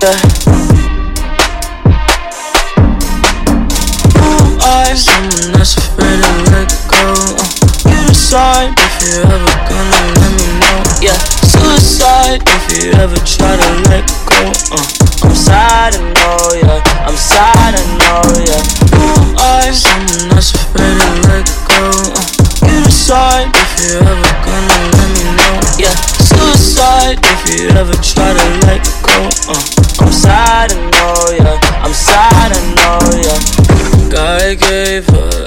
Yeah. Who I? Someone that's afraid to let go. Uh, you decide if you're ever gonna let me know. Yeah, suicide if you ever try to let go. Uh, I'm sad, I know, yeah. I'm sad, I know, yeah. Who I? Someone that's afraid to let go. Uh, you decide if you're ever gonna let me know. Yeah, suicide if you ever try to let go. Uh, sad, I know, yeah. I'm sad, I know, yeah. God gave her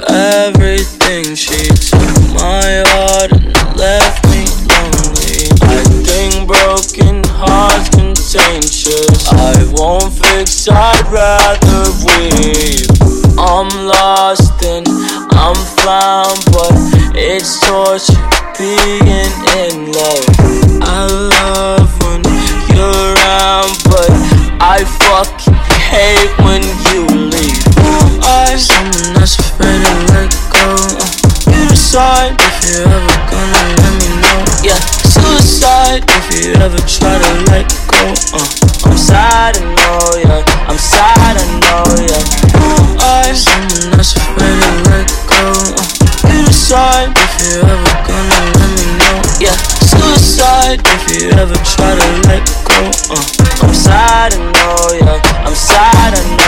you're ever gonna let me know. Yeah, suicide if you ever try to let go. Uh, I'm sad, I know, yeah. I'm sad, I know,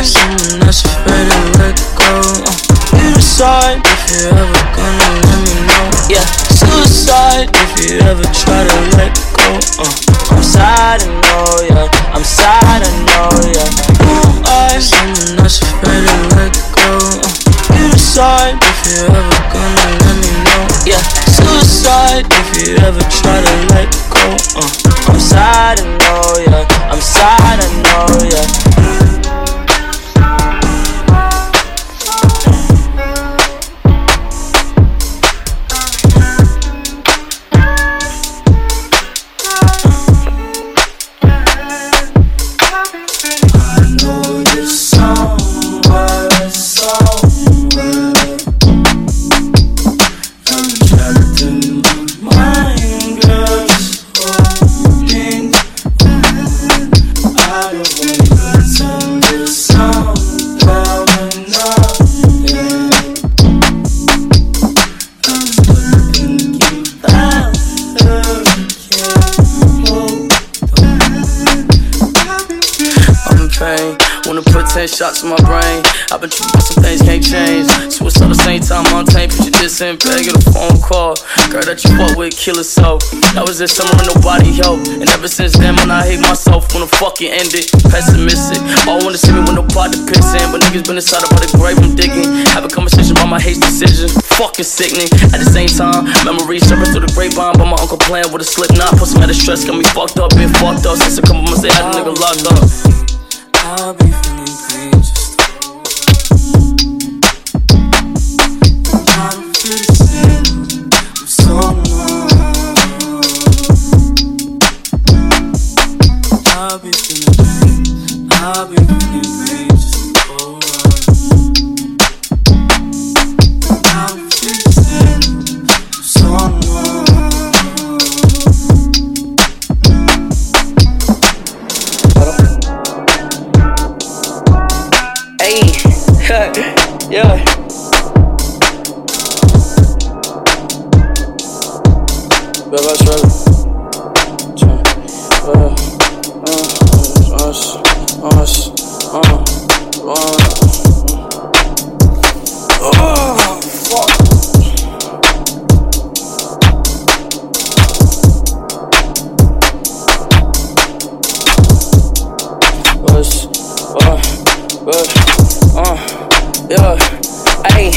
I someone that's afraid to let go. Uh, you decide if you're ever gonna let me know. Yeah, suicide if you ever try to let go. Uh, I'm sad, I know, yeah. I'm sad, I know, yeah. I someone that's afraid to let go. Uh, you decide if you're ever gonna let me know. Yeah, suicide if you ever try to let go. Uh, I'm sad, shots in my brain. I've been tripping, some things can't change. So it's all the same time on tape. Put your diss in bag, a phone call. Girl that you fuck with, kill herself. That was this summer and nobody helped. And ever since then, man, I hate myself. when the fucking end it. Pessimistic. All wanna see me when no pot to piss in. But niggas been inside about the grave I'm digging. Have a conversation about my hate decisions. Fucking sickening. At the same time, memories surface through the grapevine. But my uncle playing with a slip knot. Put some out of stress, got me fucked up. Been fucked up since a couple months they had a nigga locked up. I'll be feeling pain yeah, ay,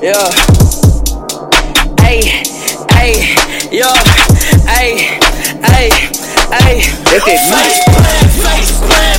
yeah, ay, ay, yeah, ay, ay, ay. Este es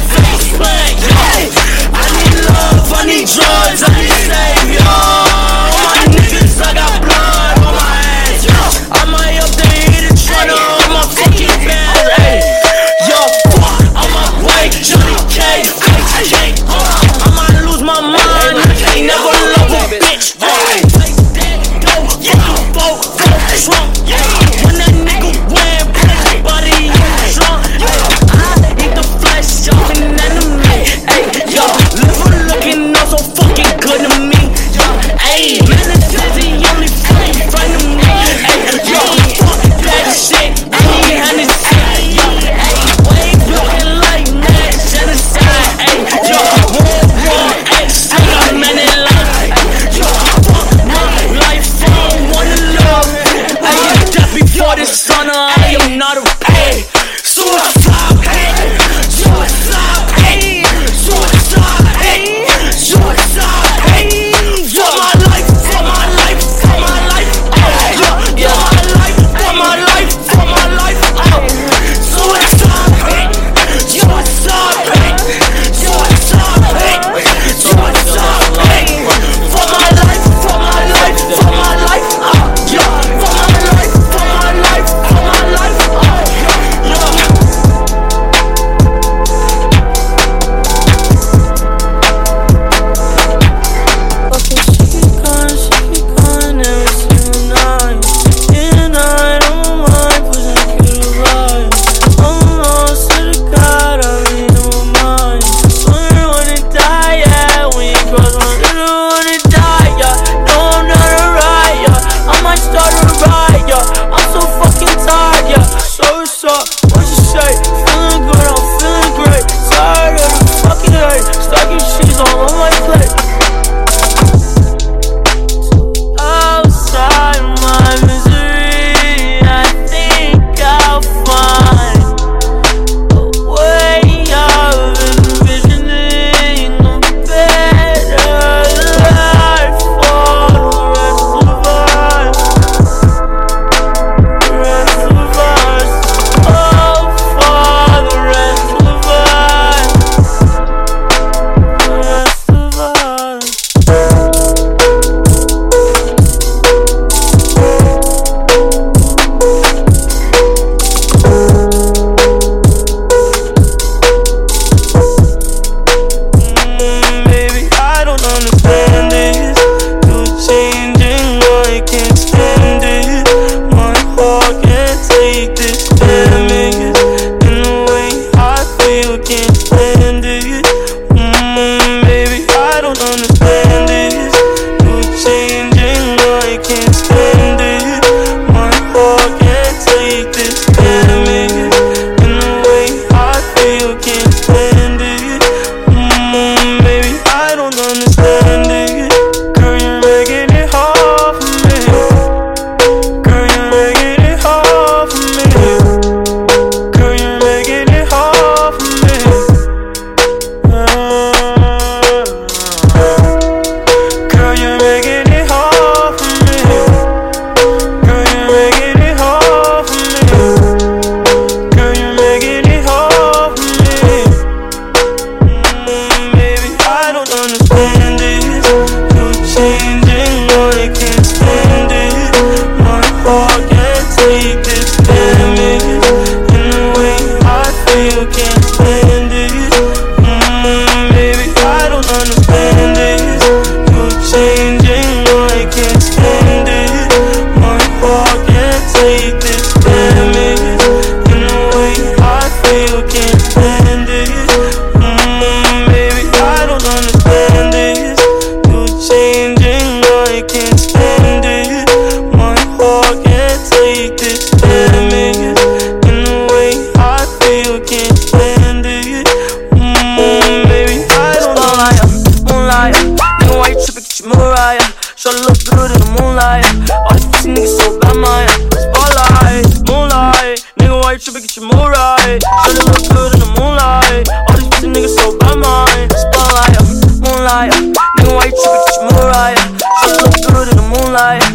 gonna say get your mood right. Should it look good in the moonlight? All these pussy niggas so by mine. Spotlight, uh, moonlight. Nigga, why you tripping Get your mood right. Should it look good in the moonlight?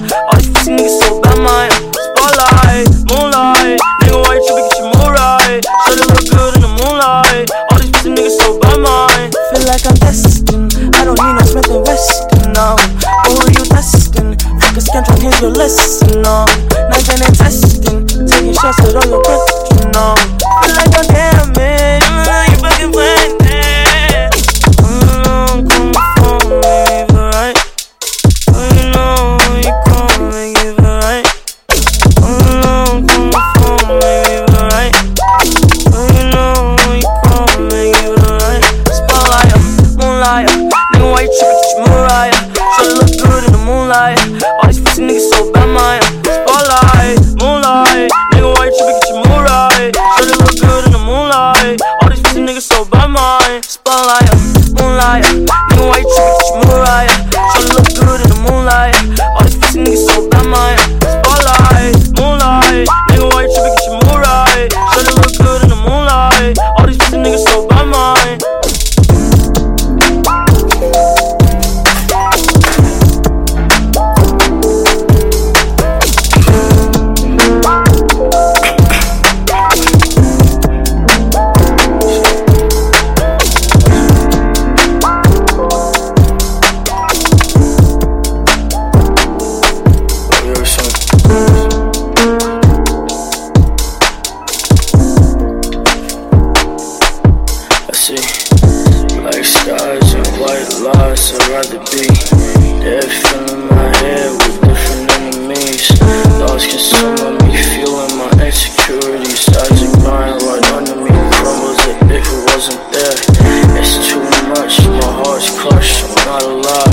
was crushed, I'm not alive.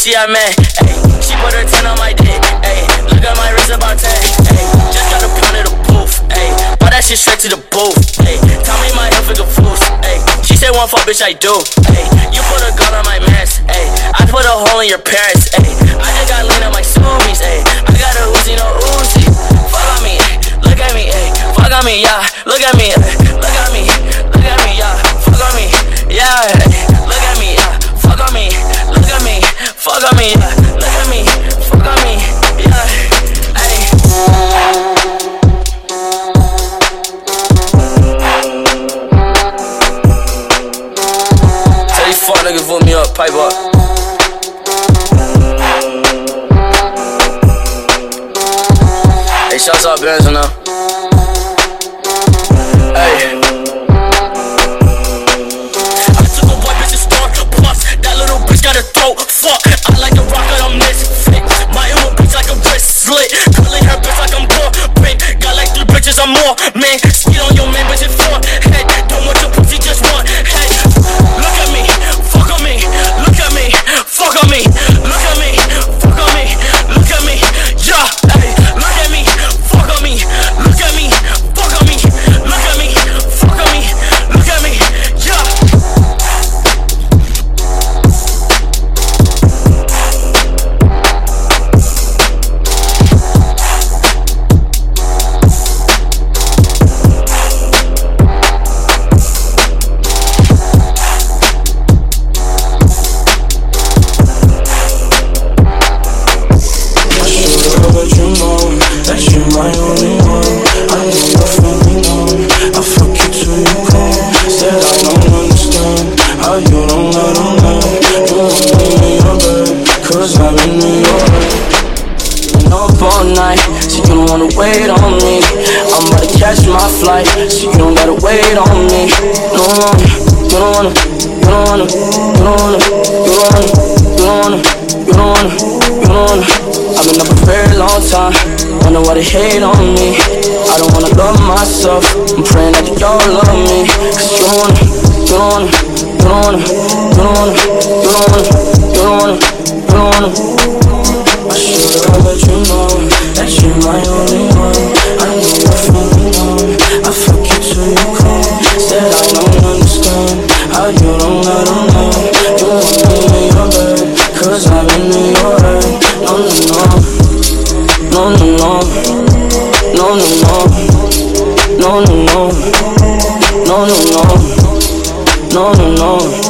pussy I met. Ay, she put her 10 on my dick. Ay, look at my wrist about 10. Ay, just got a pound of the poof. Ay, that shit straight to the booth. Ay, tell me my health is a fool. She said one fuck, bitch, I do. Ay, you put a gun on my mask. Ay, I put a hole in your parents. Ay, I They hate on me. I don't wanna love myself. I'm praying that y'all love me. Cause you don't, you don't, you don't, you don't, you don't, you don't, you don't. I should've let you know that you're my only one. I know you're feeling alone. I fuck you till you come. Said I don't understand how you don't let No, no, no.